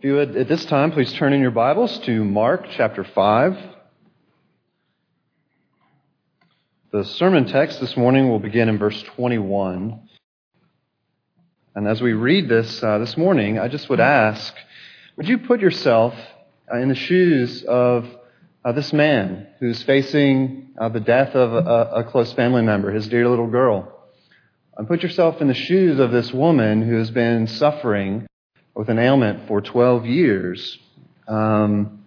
If you would, at this time, please turn in your Bibles to Mark chapter 5. The sermon text this morning will begin in verse 21. And as we read this uh, this morning, I just would ask would you put yourself uh, in the shoes of uh, this man who's facing uh, the death of a, a close family member, his dear little girl? And put yourself in the shoes of this woman who has been suffering with an ailment for 12 years. Um,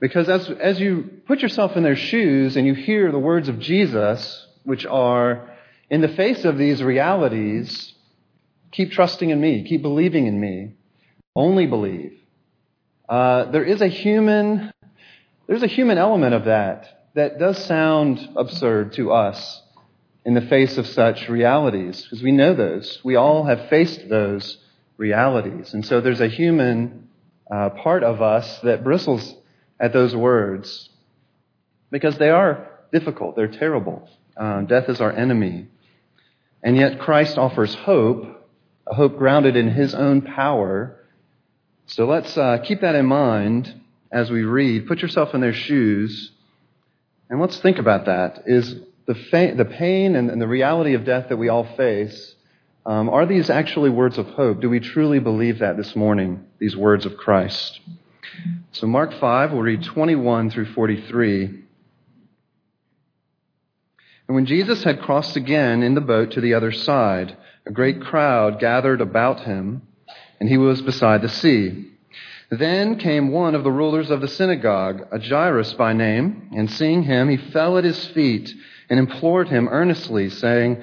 because as, as you put yourself in their shoes and you hear the words of Jesus, which are, in the face of these realities, keep trusting in me, keep believing in me, only believe. Uh, there is a human, there's a human element of that that does sound absurd to us in the face of such realities, because we know those. We all have faced those realities. And so there's a human uh, part of us that bristles at those words because they are difficult, they're terrible. Uh, death is our enemy. And yet Christ offers hope, a hope grounded in his own power. So let's uh, keep that in mind as we read. Put yourself in their shoes. And let's think about that. Is the, fa- the pain and, and, the reality of death that we all face, um, are these actually words of hope? Do we truly believe that this morning, these words of Christ? So, Mark 5, we'll read 21 through 43. And when Jesus had crossed again in the boat to the other side, a great crowd gathered about him, and he was beside the sea. Then came one of the rulers of the synagogue, a Jairus by name, and seeing him, he fell at his feet and implored him earnestly, saying,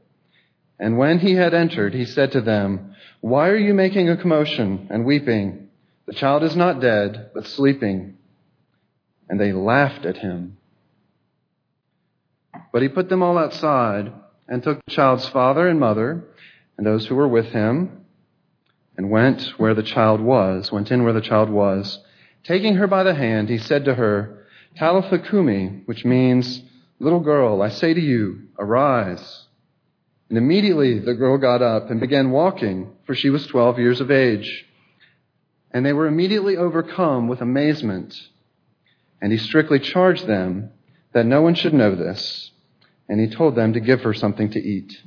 And when he had entered, he said to them, Why are you making a commotion and weeping? The child is not dead, but sleeping. And they laughed at him. But he put them all outside and took the child's father and mother and those who were with him and went where the child was, went in where the child was. Taking her by the hand, he said to her, Talitha cumi, which means, Little girl, I say to you, arise. And immediately the girl got up and began walking, for she was 12 years of age. And they were immediately overcome with amazement. And he strictly charged them that no one should know this. And he told them to give her something to eat.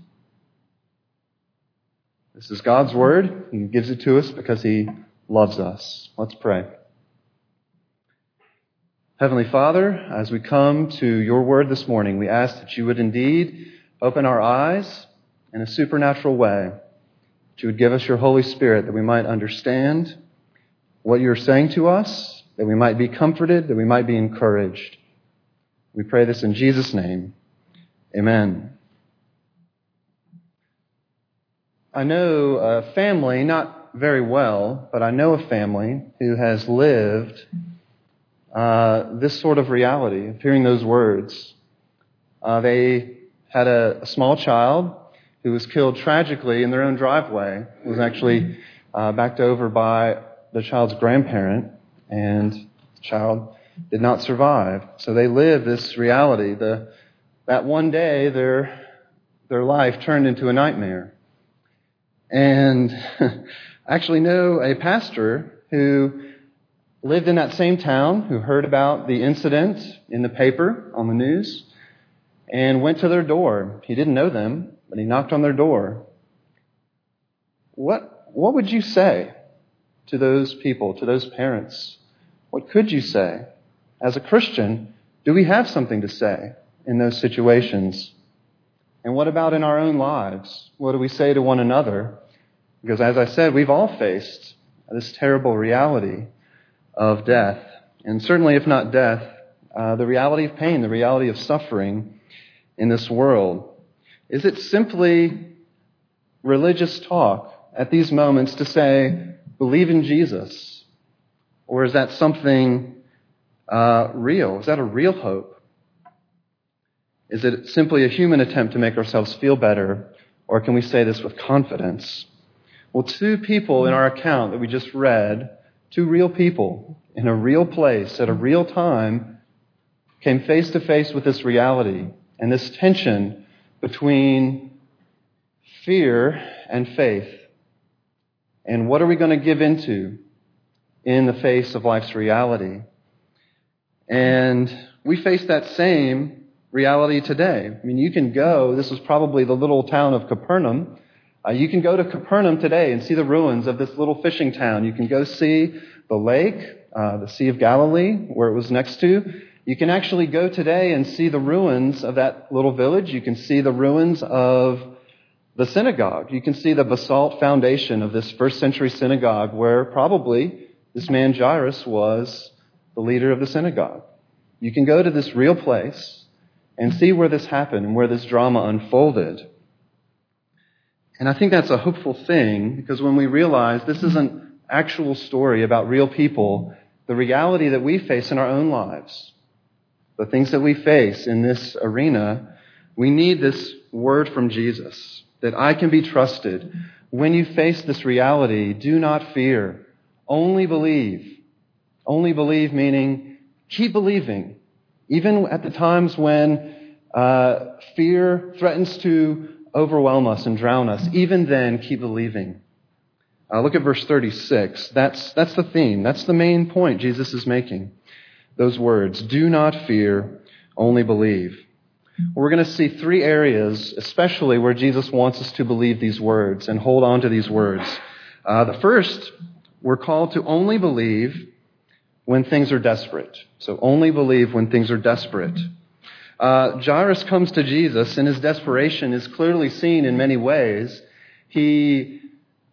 This is God's word. He gives it to us because he loves us. Let's pray. Heavenly Father, as we come to your word this morning, we ask that you would indeed open our eyes in a supernatural way, that you would give us your Holy Spirit that we might understand what you're saying to us, that we might be comforted, that we might be encouraged. We pray this in Jesus' name. Amen. I know a family, not very well, but I know a family who has lived uh, this sort of reality of hearing those words. Uh, they had a, a, small child who was killed tragically in their own driveway. Was actually uh, backed over by the child's grandparent, and the child did not survive. So they lived this reality. The, that one day, their their life turned into a nightmare. And I actually know a pastor who lived in that same town who heard about the incident in the paper on the news and went to their door. He didn't know them, but he knocked on their door. What, what would you say to those people, to those parents? What could you say? As a Christian, do we have something to say in those situations? And what about in our own lives? What do we say to one another because as I said, we've all faced this terrible reality of death. And certainly, if not death, uh, the reality of pain, the reality of suffering in this world. Is it simply religious talk at these moments to say, believe in Jesus? Or is that something uh, real? Is that a real hope? Is it simply a human attempt to make ourselves feel better? Or can we say this with confidence? Well, two people in our account that we just read, two real people in a real place at a real time, came face to face with this reality and this tension between fear and faith. And what are we going to give into in the face of life's reality? And we face that same reality today. I mean, you can go, this was probably the little town of Capernaum uh, you can go to Capernaum today and see the ruins of this little fishing town. You can go see the lake, uh, the Sea of Galilee, where it was next to. You can actually go today and see the ruins of that little village. You can see the ruins of the synagogue. You can see the basalt foundation of this first century synagogue where probably this man Jairus was the leader of the synagogue. You can go to this real place and see where this happened and where this drama unfolded. And I think that's a hopeful thing because when we realize this is an actual story about real people, the reality that we face in our own lives, the things that we face in this arena, we need this word from Jesus that I can be trusted. When you face this reality, do not fear. Only believe. Only believe meaning keep believing. Even at the times when uh, fear threatens to overwhelm us and drown us, even then keep believing. Uh, look at verse 36. That's, that's the theme. That's the main point Jesus is making. Those words Do not fear, only believe. We're going to see three areas, especially where Jesus wants us to believe these words and hold on to these words. Uh, the first, we're called to only believe when things are desperate. So only believe when things are desperate. Uh, Jairus comes to Jesus, and his desperation is clearly seen in many ways. He,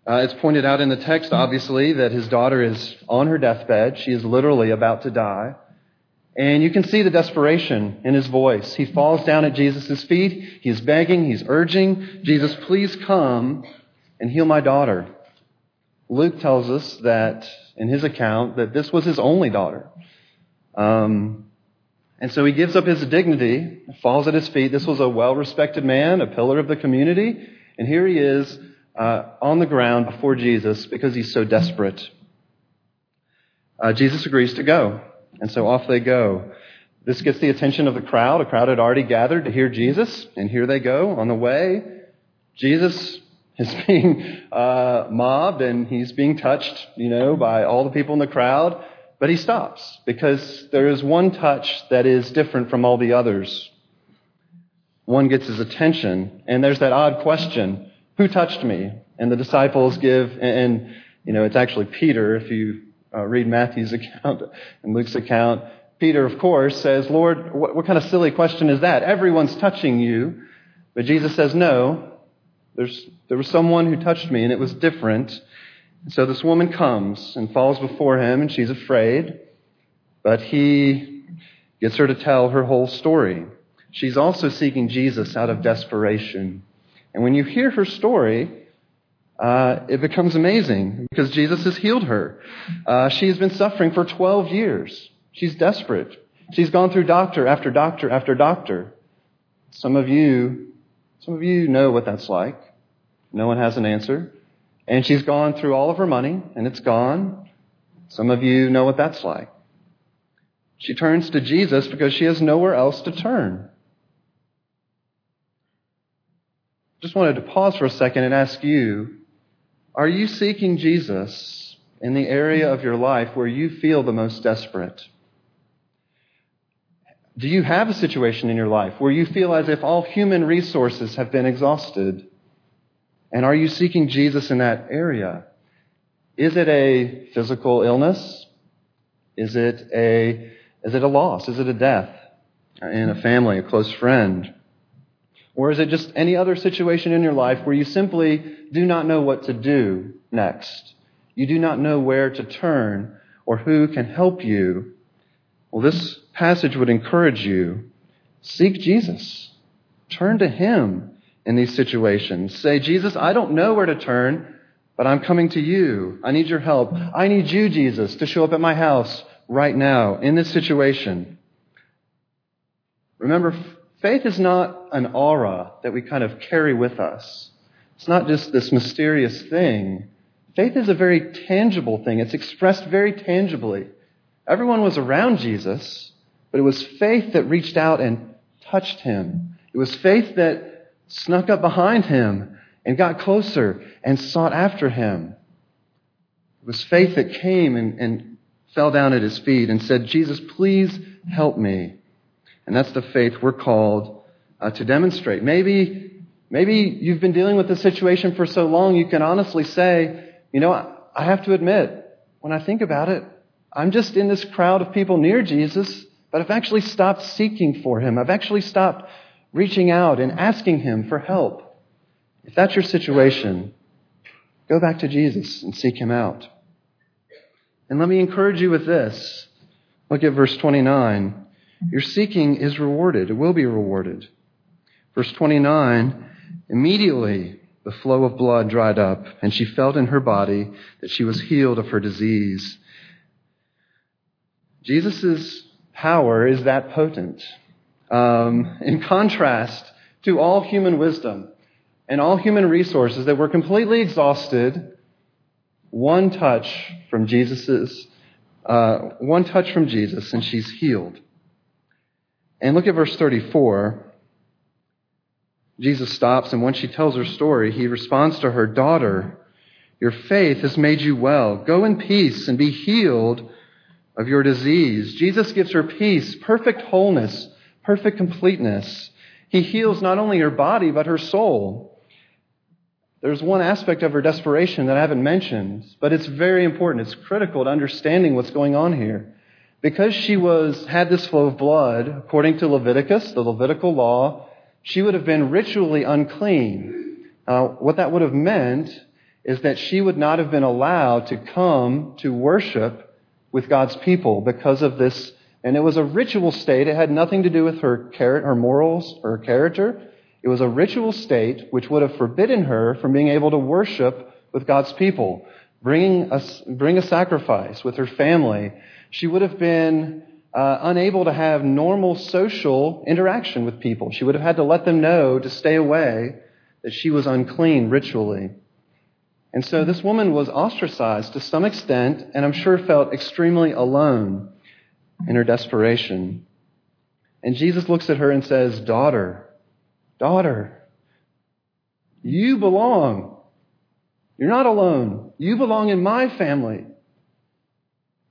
uh, it's pointed out in the text, obviously, that his daughter is on her deathbed. She is literally about to die. And you can see the desperation in his voice. He falls down at Jesus' feet. He's begging, he's urging, Jesus, please come and heal my daughter. Luke tells us that, in his account, that this was his only daughter. Um, and so he gives up his dignity, falls at his feet. This was a well respected man, a pillar of the community. And here he is uh, on the ground before Jesus because he's so desperate. Uh, Jesus agrees to go. And so off they go. This gets the attention of the crowd. A crowd had already gathered to hear Jesus. And here they go on the way. Jesus is being uh, mobbed and he's being touched, you know, by all the people in the crowd. But he stops because there is one touch that is different from all the others. One gets his attention, and there's that odd question Who touched me? And the disciples give, and, you know, it's actually Peter, if you uh, read Matthew's account and Luke's account. Peter, of course, says, Lord, what, what kind of silly question is that? Everyone's touching you. But Jesus says, No, there's, there was someone who touched me, and it was different. So this woman comes and falls before him, and she's afraid, but he gets her to tell her whole story. she's also seeking Jesus out of desperation. And when you hear her story, uh, it becomes amazing because Jesus has healed her. Uh, she has been suffering for 12 years. She's desperate. She's gone through doctor after doctor after doctor. Some of you, some of you know what that's like. No one has an answer. And she's gone through all of her money and it's gone. Some of you know what that's like. She turns to Jesus because she has nowhere else to turn. Just wanted to pause for a second and ask you, are you seeking Jesus in the area of your life where you feel the most desperate? Do you have a situation in your life where you feel as if all human resources have been exhausted? And are you seeking Jesus in that area? Is it a physical illness? Is it a, is it a loss? Is it a death in a family, a close friend? Or is it just any other situation in your life where you simply do not know what to do next? You do not know where to turn or who can help you. Well, this passage would encourage you seek Jesus. Turn to Him in these situations. Say, Jesus, I don't know where to turn, but I'm coming to you. I need your help. I need you, Jesus, to show up at my house right now in this situation. Remember, faith is not an aura that we kind of carry with us. It's not just this mysterious thing. Faith is a very tangible thing. It's expressed very tangibly. Everyone was around Jesus, but it was faith that reached out and touched him. It was faith that snuck up behind him and got closer and sought after him. It was faith that came and, and fell down at his feet and said, Jesus, please help me. And that's the faith we're called uh, to demonstrate. Maybe, maybe you've been dealing with this situation for so long, you can honestly say, you know, I have to admit, when I think about it, I'm just in this crowd of people near Jesus, but I've actually stopped seeking for him. I've actually stopped reaching out and asking Him for help. If that's your situation, go back to Jesus and seek Him out. And let me encourage you with this. Look at verse 29. Your seeking is rewarded, it will be rewarded. Verse 29 Immediately the flow of blood dried up, and she felt in her body that she was healed of her disease. Jesus' power is that potent um, in contrast to all human wisdom and all human resources that were completely exhausted, one touch from Jesus's, uh, one touch from Jesus, and she's healed. And look at verse 34. Jesus stops, and when she tells her story, he responds to her, Daughter, your faith has made you well. Go in peace and be healed of your disease. Jesus gives her peace, perfect wholeness, perfect completeness. He heals not only her body, but her soul. There's one aspect of her desperation that I haven't mentioned, but it's very important. It's critical to understanding what's going on here. Because she was, had this flow of blood, according to Leviticus, the Levitical law, she would have been ritually unclean. Uh, what that would have meant is that she would not have been allowed to come to worship with God's people because of this and it was a ritual state. It had nothing to do with her, her morals or her character. It was a ritual state which would have forbidden her from being able to worship with God's people, bringing a, bring a sacrifice with her family. She would have been uh, unable to have normal social interaction with people. She would have had to let them know to stay away, that she was unclean ritually. And so this woman was ostracized to some extent, and I'm sure felt extremely alone in her desperation. And Jesus looks at her and says, Daughter, daughter, you belong. You're not alone. You belong in my family.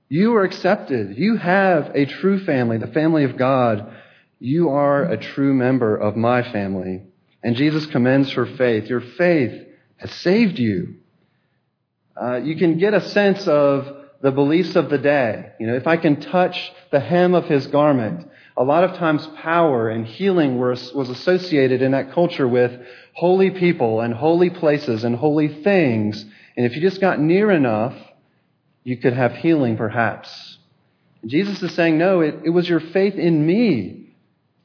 You are accepted. You have a true family, the family of God. You are a true member of my family. And Jesus commends her faith. Your faith has saved you. Uh, you can get a sense of the beliefs of the day. You know, if I can touch the hem of his garment, a lot of times power and healing was, was associated in that culture with holy people and holy places and holy things. And if you just got near enough, you could have healing perhaps. Jesus is saying, no, it, it was your faith in me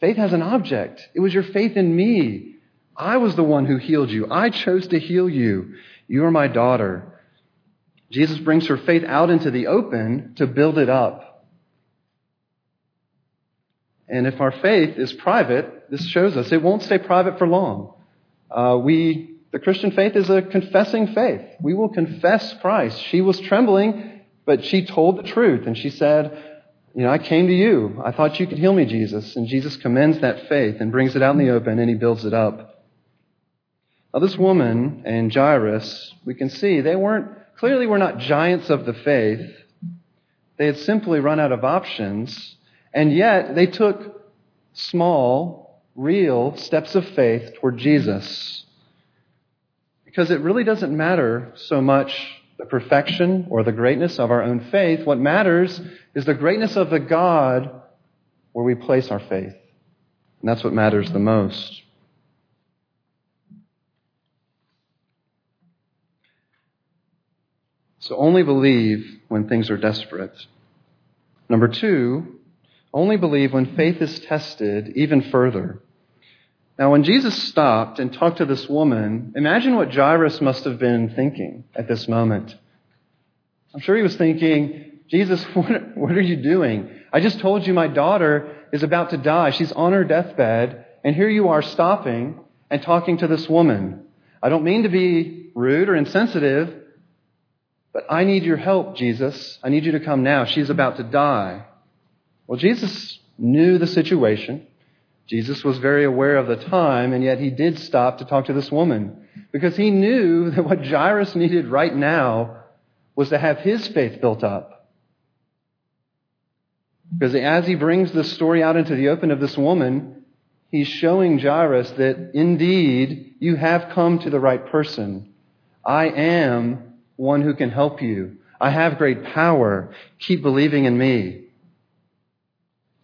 Faith has an object. It was your faith in me. I was the one who healed you. I chose to heal you. You are my daughter. Jesus brings her faith out into the open to build it up. And if our faith is private, this shows us it won't stay private for long. Uh, we, the Christian faith is a confessing faith. We will confess Christ. She was trembling, but she told the truth, and she said, "You know, I came to you. I thought you could heal me, Jesus." And Jesus commends that faith and brings it out in the open, and he builds it up. Now, this woman and Jairus, we can see they weren't clearly were not giants of the faith. They had simply run out of options and yet, they took small, real steps of faith toward Jesus. Because it really doesn't matter so much the perfection or the greatness of our own faith. What matters is the greatness of the God where we place our faith. And that's what matters the most. So only believe when things are desperate. Number two, only believe when faith is tested even further. Now, when Jesus stopped and talked to this woman, imagine what Jairus must have been thinking at this moment. I'm sure he was thinking, Jesus, what, what are you doing? I just told you my daughter is about to die. She's on her deathbed, and here you are stopping and talking to this woman. I don't mean to be rude or insensitive, but I need your help, Jesus. I need you to come now. She's about to die. Well, Jesus knew the situation. Jesus was very aware of the time, and yet he did stop to talk to this woman because he knew that what Jairus needed right now was to have his faith built up. Because as he brings this story out into the open of this woman, he's showing Jairus that indeed you have come to the right person. I am one who can help you. I have great power. Keep believing in me.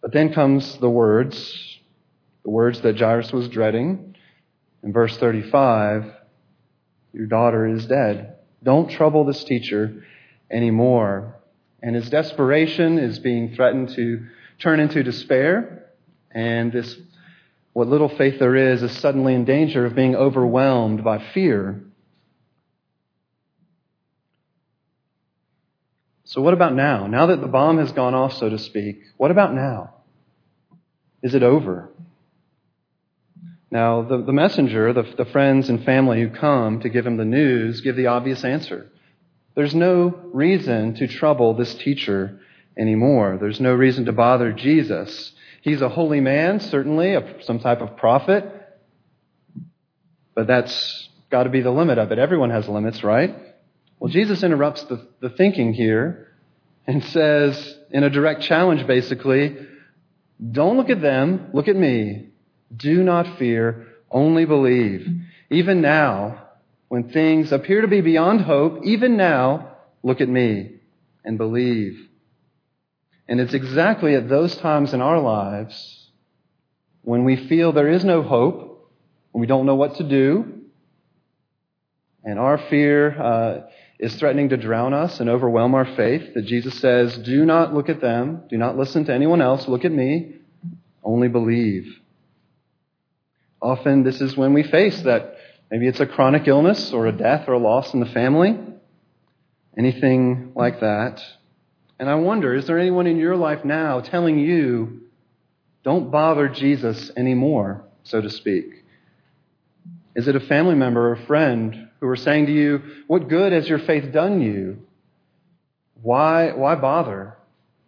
But then comes the words, the words that Jairus was dreading. In verse 35, your daughter is dead. Don't trouble this teacher anymore. And his desperation is being threatened to turn into despair. And this, what little faith there is, is suddenly in danger of being overwhelmed by fear. So, what about now? Now that the bomb has gone off, so to speak, what about now? Is it over? Now, the, the messenger, the, the friends and family who come to give him the news, give the obvious answer. There's no reason to trouble this teacher anymore. There's no reason to bother Jesus. He's a holy man, certainly, some type of prophet, but that's got to be the limit of it. Everyone has limits, right? Well, Jesus interrupts the, the thinking here and says, in a direct challenge, basically, don't look at them, look at me. Do not fear, only believe. Even now, when things appear to be beyond hope, even now, look at me and believe. And it's exactly at those times in our lives when we feel there is no hope, when we don't know what to do, and our fear uh, is threatening to drown us and overwhelm our faith, that Jesus says, Do not look at them. Do not listen to anyone else. Look at me. Only believe. Often, this is when we face that maybe it's a chronic illness or a death or a loss in the family, anything like that. And I wonder, is there anyone in your life now telling you, don't bother Jesus anymore, so to speak? Is it a family member or a friend who are saying to you, What good has your faith done you? Why, why bother?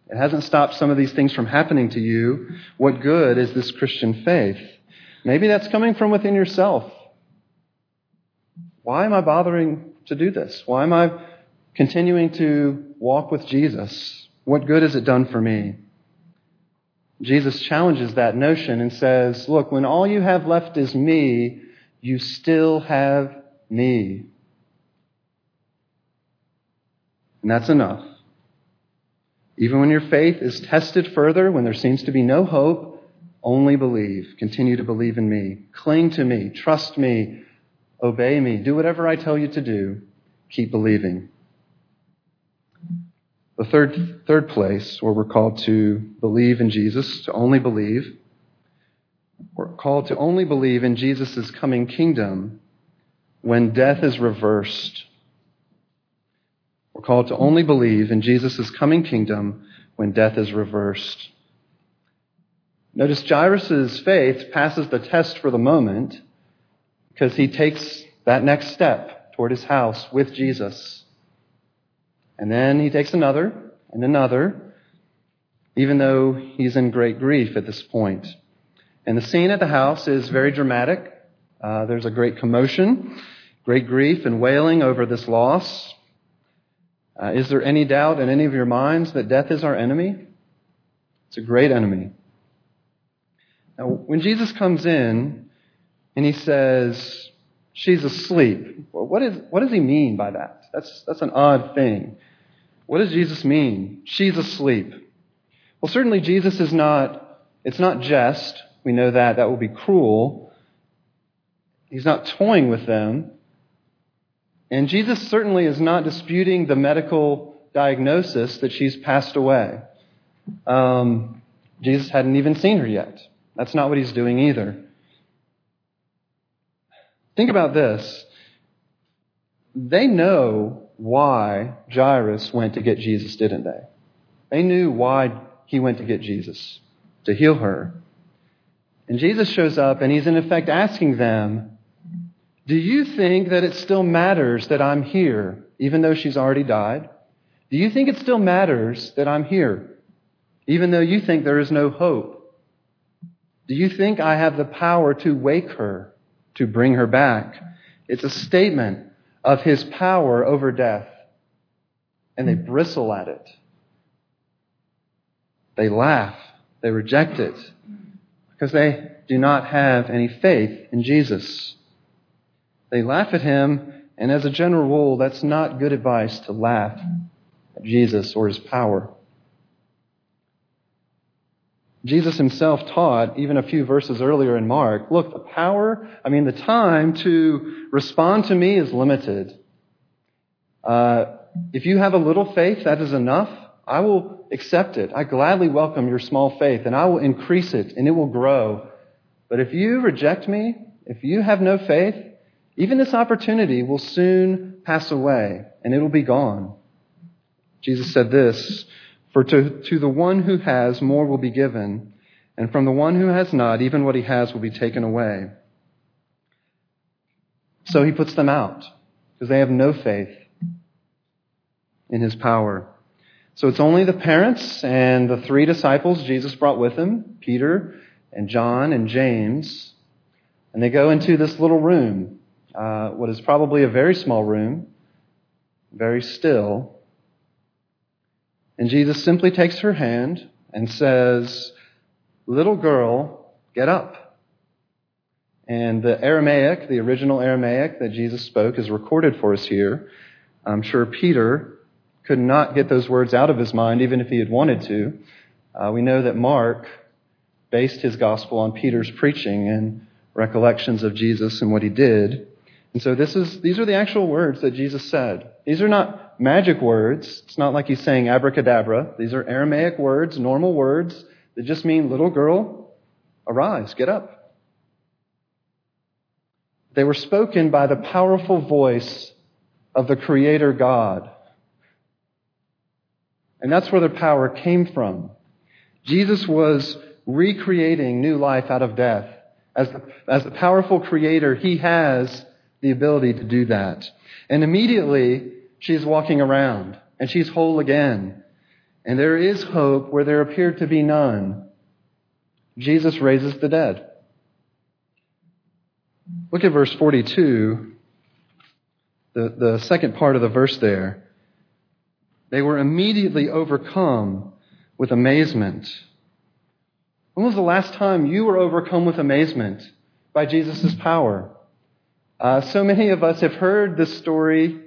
It hasn't stopped some of these things from happening to you. What good is this Christian faith? Maybe that's coming from within yourself. Why am I bothering to do this? Why am I continuing to walk with Jesus? What good has it done for me? Jesus challenges that notion and says, Look, when all you have left is me, you still have me. And that's enough. Even when your faith is tested further, when there seems to be no hope, only believe. Continue to believe in me. Cling to me. Trust me. Obey me. Do whatever I tell you to do. Keep believing. The third, third place where we're called to believe in Jesus, to only believe, We're called to only believe in Jesus' coming kingdom when death is reversed. We're called to only believe in Jesus' coming kingdom when death is reversed. Notice Jairus' faith passes the test for the moment because he takes that next step toward his house with Jesus. And then he takes another and another, even though he's in great grief at this point. And the scene at the house is very dramatic. Uh, there's a great commotion, great grief and wailing over this loss. Uh, is there any doubt in any of your minds that death is our enemy? It's a great enemy. Now, when Jesus comes in and he says, she's asleep, what, is, what does he mean by that? That's, that's an odd thing. What does Jesus mean? She's asleep. Well, certainly Jesus is not, it's not jest. We know that. That will be cruel. He's not toying with them. And Jesus certainly is not disputing the medical diagnosis that she's passed away. Um, Jesus hadn't even seen her yet. That's not what he's doing either. Think about this. They know why Jairus went to get Jesus, didn't they? They knew why he went to get Jesus, to heal her. And Jesus shows up and he's in effect asking them, Do you think that it still matters that I'm here, even though she's already died? Do you think it still matters that I'm here, even though you think there is no hope? Do you think I have the power to wake her, to bring her back? It's a statement of his power over death. And they bristle at it. They laugh. They reject it because they do not have any faith in Jesus. They laugh at him, and as a general rule, that's not good advice to laugh at Jesus or his power. Jesus himself taught, even a few verses earlier in Mark, look, the power, I mean, the time to respond to me is limited. Uh, if you have a little faith, that is enough. I will accept it. I gladly welcome your small faith, and I will increase it, and it will grow. But if you reject me, if you have no faith, even this opportunity will soon pass away, and it will be gone. Jesus said this For to, to the one who has, more will be given, and from the one who has not, even what he has will be taken away. So he puts them out, because they have no faith in his power. So it's only the parents and the three disciples Jesus brought with him Peter and John and James. And they go into this little room, uh, what is probably a very small room, very still. And Jesus simply takes her hand and says, Little girl, get up. And the Aramaic, the original Aramaic that Jesus spoke, is recorded for us here. I'm sure Peter could not get those words out of his mind, even if he had wanted to. Uh, we know that Mark based his gospel on Peter's preaching and recollections of Jesus and what he did. And so this is, these are the actual words that Jesus said. These are not magic words. It's not like he's saying abracadabra. These are Aramaic words, normal words that just mean little girl, arise, get up. They were spoken by the powerful voice of the Creator God and that's where the power came from. Jesus was recreating new life out of death. As the, as the powerful creator, he has the ability to do that. And immediately, she's walking around and she's whole again. And there is hope where there appeared to be none. Jesus raises the dead. Look at verse 42, the, the second part of the verse there. They were immediately overcome with amazement. When was the last time you were overcome with amazement by Jesus' power? Uh, so many of us have heard this story.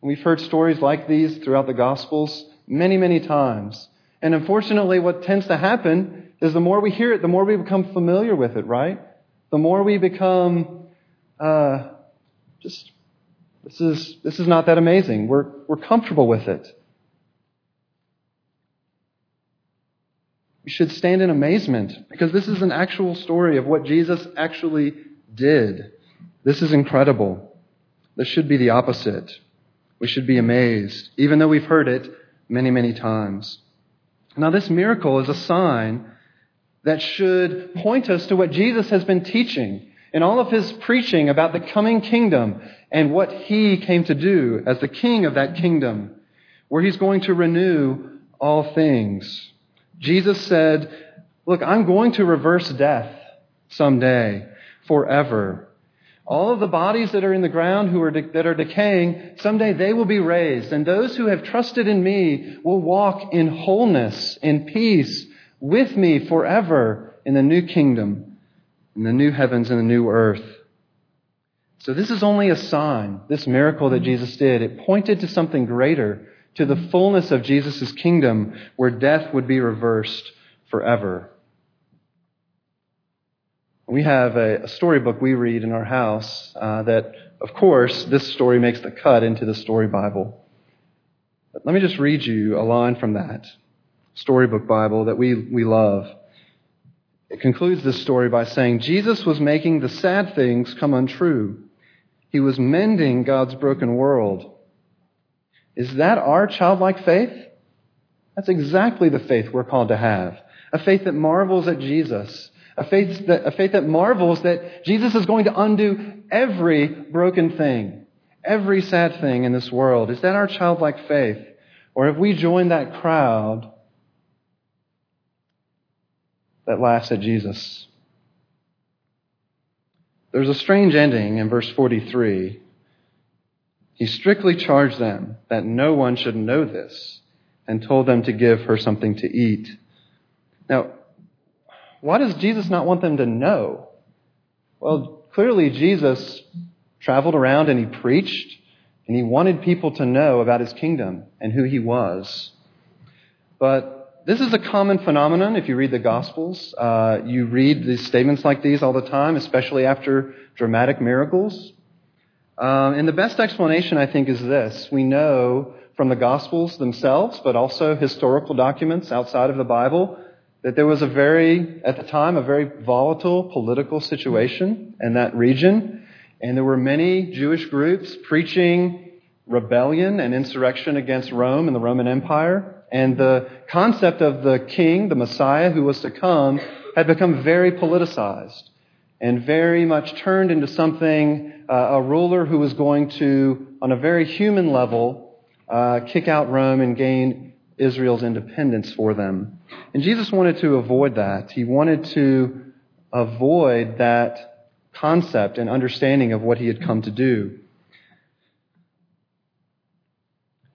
We've heard stories like these throughout the Gospels many, many times. And unfortunately, what tends to happen is the more we hear it, the more we become familiar with it, right? The more we become uh, just this is, this is not that amazing. We're, we're comfortable with it. We should stand in amazement because this is an actual story of what Jesus actually did. This is incredible. This should be the opposite. We should be amazed, even though we've heard it many, many times. Now, this miracle is a sign that should point us to what Jesus has been teaching in all of his preaching about the coming kingdom and what he came to do as the king of that kingdom, where he's going to renew all things. Jesus said, Look, I'm going to reverse death someday, forever. All of the bodies that are in the ground who are de- that are decaying, someday they will be raised. And those who have trusted in me will walk in wholeness, in peace, with me forever in the new kingdom, in the new heavens and the new earth. So this is only a sign, this miracle that Jesus did. It pointed to something greater, to the fullness of Jesus' kingdom where death would be reversed forever. We have a, a storybook we read in our house uh, that, of course, this story makes the cut into the story Bible. But let me just read you a line from that storybook Bible that we, we love. It concludes this story by saying Jesus was making the sad things come untrue. He was mending God's broken world. Is that our childlike faith? That's exactly the faith we're called to have. A faith that marvels at Jesus. A faith that, a faith that marvels that Jesus is going to undo every broken thing, every sad thing in this world. Is that our childlike faith? Or have we joined that crowd that laughs at Jesus. There's a strange ending in verse 43. He strictly charged them that no one should know this and told them to give her something to eat. Now, why does Jesus not want them to know? Well, clearly Jesus traveled around and he preached and he wanted people to know about his kingdom and who he was. But this is a common phenomenon if you read the Gospels. Uh, you read these statements like these all the time, especially after dramatic miracles. Um, and the best explanation, I think, is this. We know from the Gospels themselves, but also historical documents outside of the Bible, that there was a very, at the time, a very volatile political situation in that region. And there were many Jewish groups preaching rebellion and insurrection against Rome and the Roman Empire. And the concept of the king, the Messiah who was to come, had become very politicized and very much turned into something, uh, a ruler who was going to, on a very human level, uh, kick out Rome and gain Israel's independence for them. And Jesus wanted to avoid that. He wanted to avoid that concept and understanding of what he had come to do.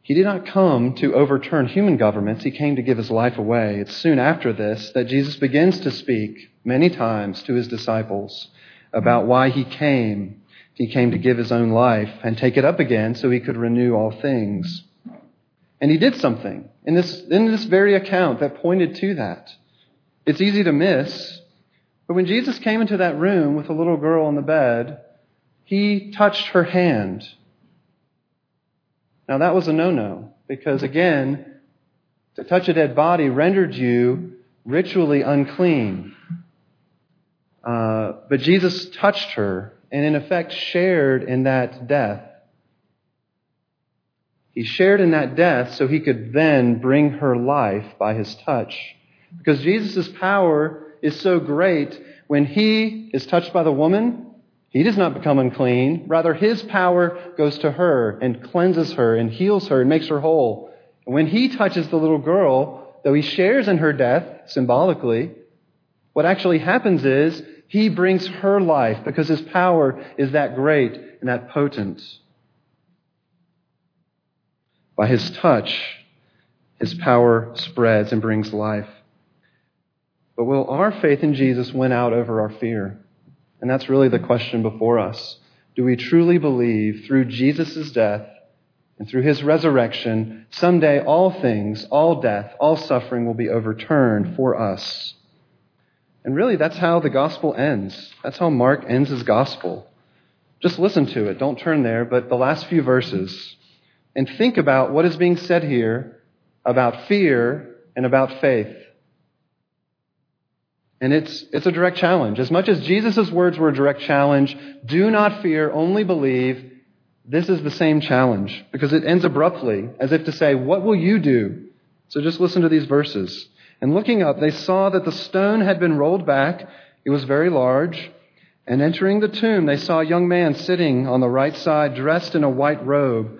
He did not come to overturn human governments. He came to give his life away. It's soon after this that Jesus begins to speak many times to his disciples about why he came. He came to give his own life and take it up again so he could renew all things. And he did something in this, in this very account that pointed to that. It's easy to miss, but when Jesus came into that room with a little girl on the bed, he touched her hand now, that was a no no, because again, to touch a dead body rendered you ritually unclean. Uh, but Jesus touched her and, in effect, shared in that death. He shared in that death so he could then bring her life by his touch. Because Jesus' power is so great, when he is touched by the woman, he does not become unclean. Rather, his power goes to her and cleanses her and heals her and makes her whole. And when he touches the little girl, though he shares in her death symbolically, what actually happens is he brings her life because his power is that great and that potent. By his touch, his power spreads and brings life. But will our faith in Jesus win out over our fear? And that's really the question before us. Do we truly believe through Jesus' death and through his resurrection, someday all things, all death, all suffering will be overturned for us? And really, that's how the gospel ends. That's how Mark ends his gospel. Just listen to it. Don't turn there, but the last few verses. And think about what is being said here about fear and about faith. And it's, it's a direct challenge. As much as Jesus' words were a direct challenge, do not fear, only believe, this is the same challenge because it ends abruptly as if to say, What will you do? So just listen to these verses. And looking up, they saw that the stone had been rolled back. It was very large. And entering the tomb, they saw a young man sitting on the right side, dressed in a white robe,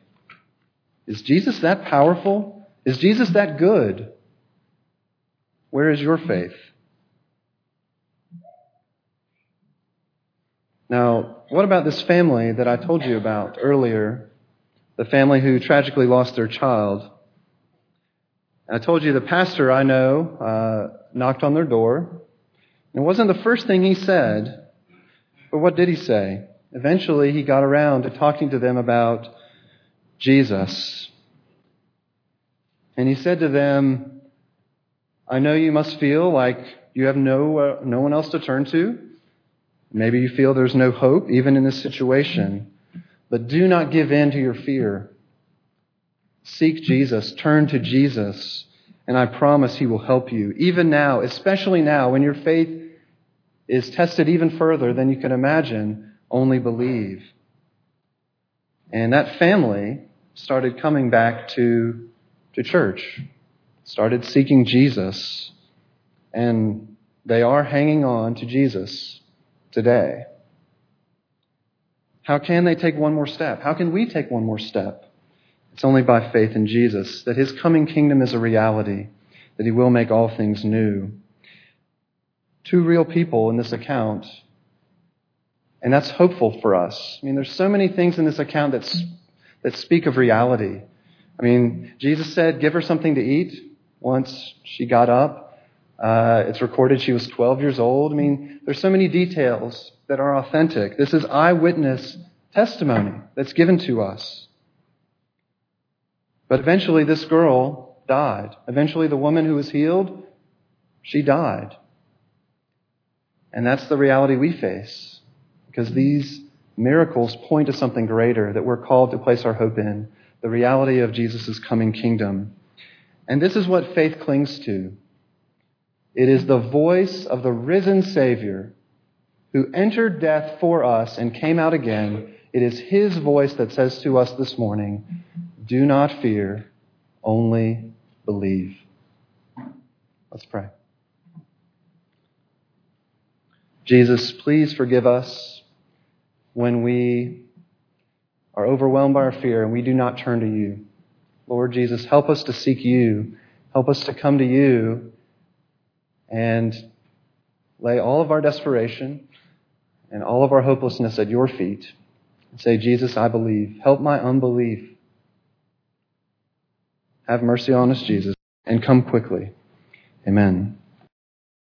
Is Jesus that powerful? Is Jesus that good? Where is your faith? Now, what about this family that I told you about earlier? The family who tragically lost their child. I told you the pastor I know uh, knocked on their door. It wasn't the first thing he said, but what did he say? Eventually, he got around to talking to them about Jesus. And he said to them, I know you must feel like you have no, uh, no one else to turn to. Maybe you feel there's no hope even in this situation. But do not give in to your fear. Seek Jesus. Turn to Jesus. And I promise he will help you. Even now, especially now, when your faith is tested even further than you can imagine, only believe. And that family started coming back to, to church, started seeking Jesus, and they are hanging on to Jesus today. How can they take one more step? How can we take one more step? It's only by faith in Jesus that his coming kingdom is a reality, that he will make all things new. Two real people in this account, and that's hopeful for us. I mean, there's so many things in this account that, that speak of reality. I mean, Jesus said, Give her something to eat once she got up. Uh, it's recorded she was 12 years old. I mean, there's so many details that are authentic. This is eyewitness testimony that's given to us. But eventually, this girl died. Eventually, the woman who was healed, she died. And that's the reality we face. Because these miracles point to something greater that we're called to place our hope in the reality of Jesus' coming kingdom. And this is what faith clings to. It is the voice of the risen Savior who entered death for us and came out again. It is his voice that says to us this morning, Do not fear, only believe. Let's pray. Jesus, please forgive us when we are overwhelmed by our fear and we do not turn to you. Lord Jesus, help us to seek you. Help us to come to you and lay all of our desperation and all of our hopelessness at your feet and say, Jesus, I believe. Help my unbelief. Have mercy on us, Jesus, and come quickly. Amen.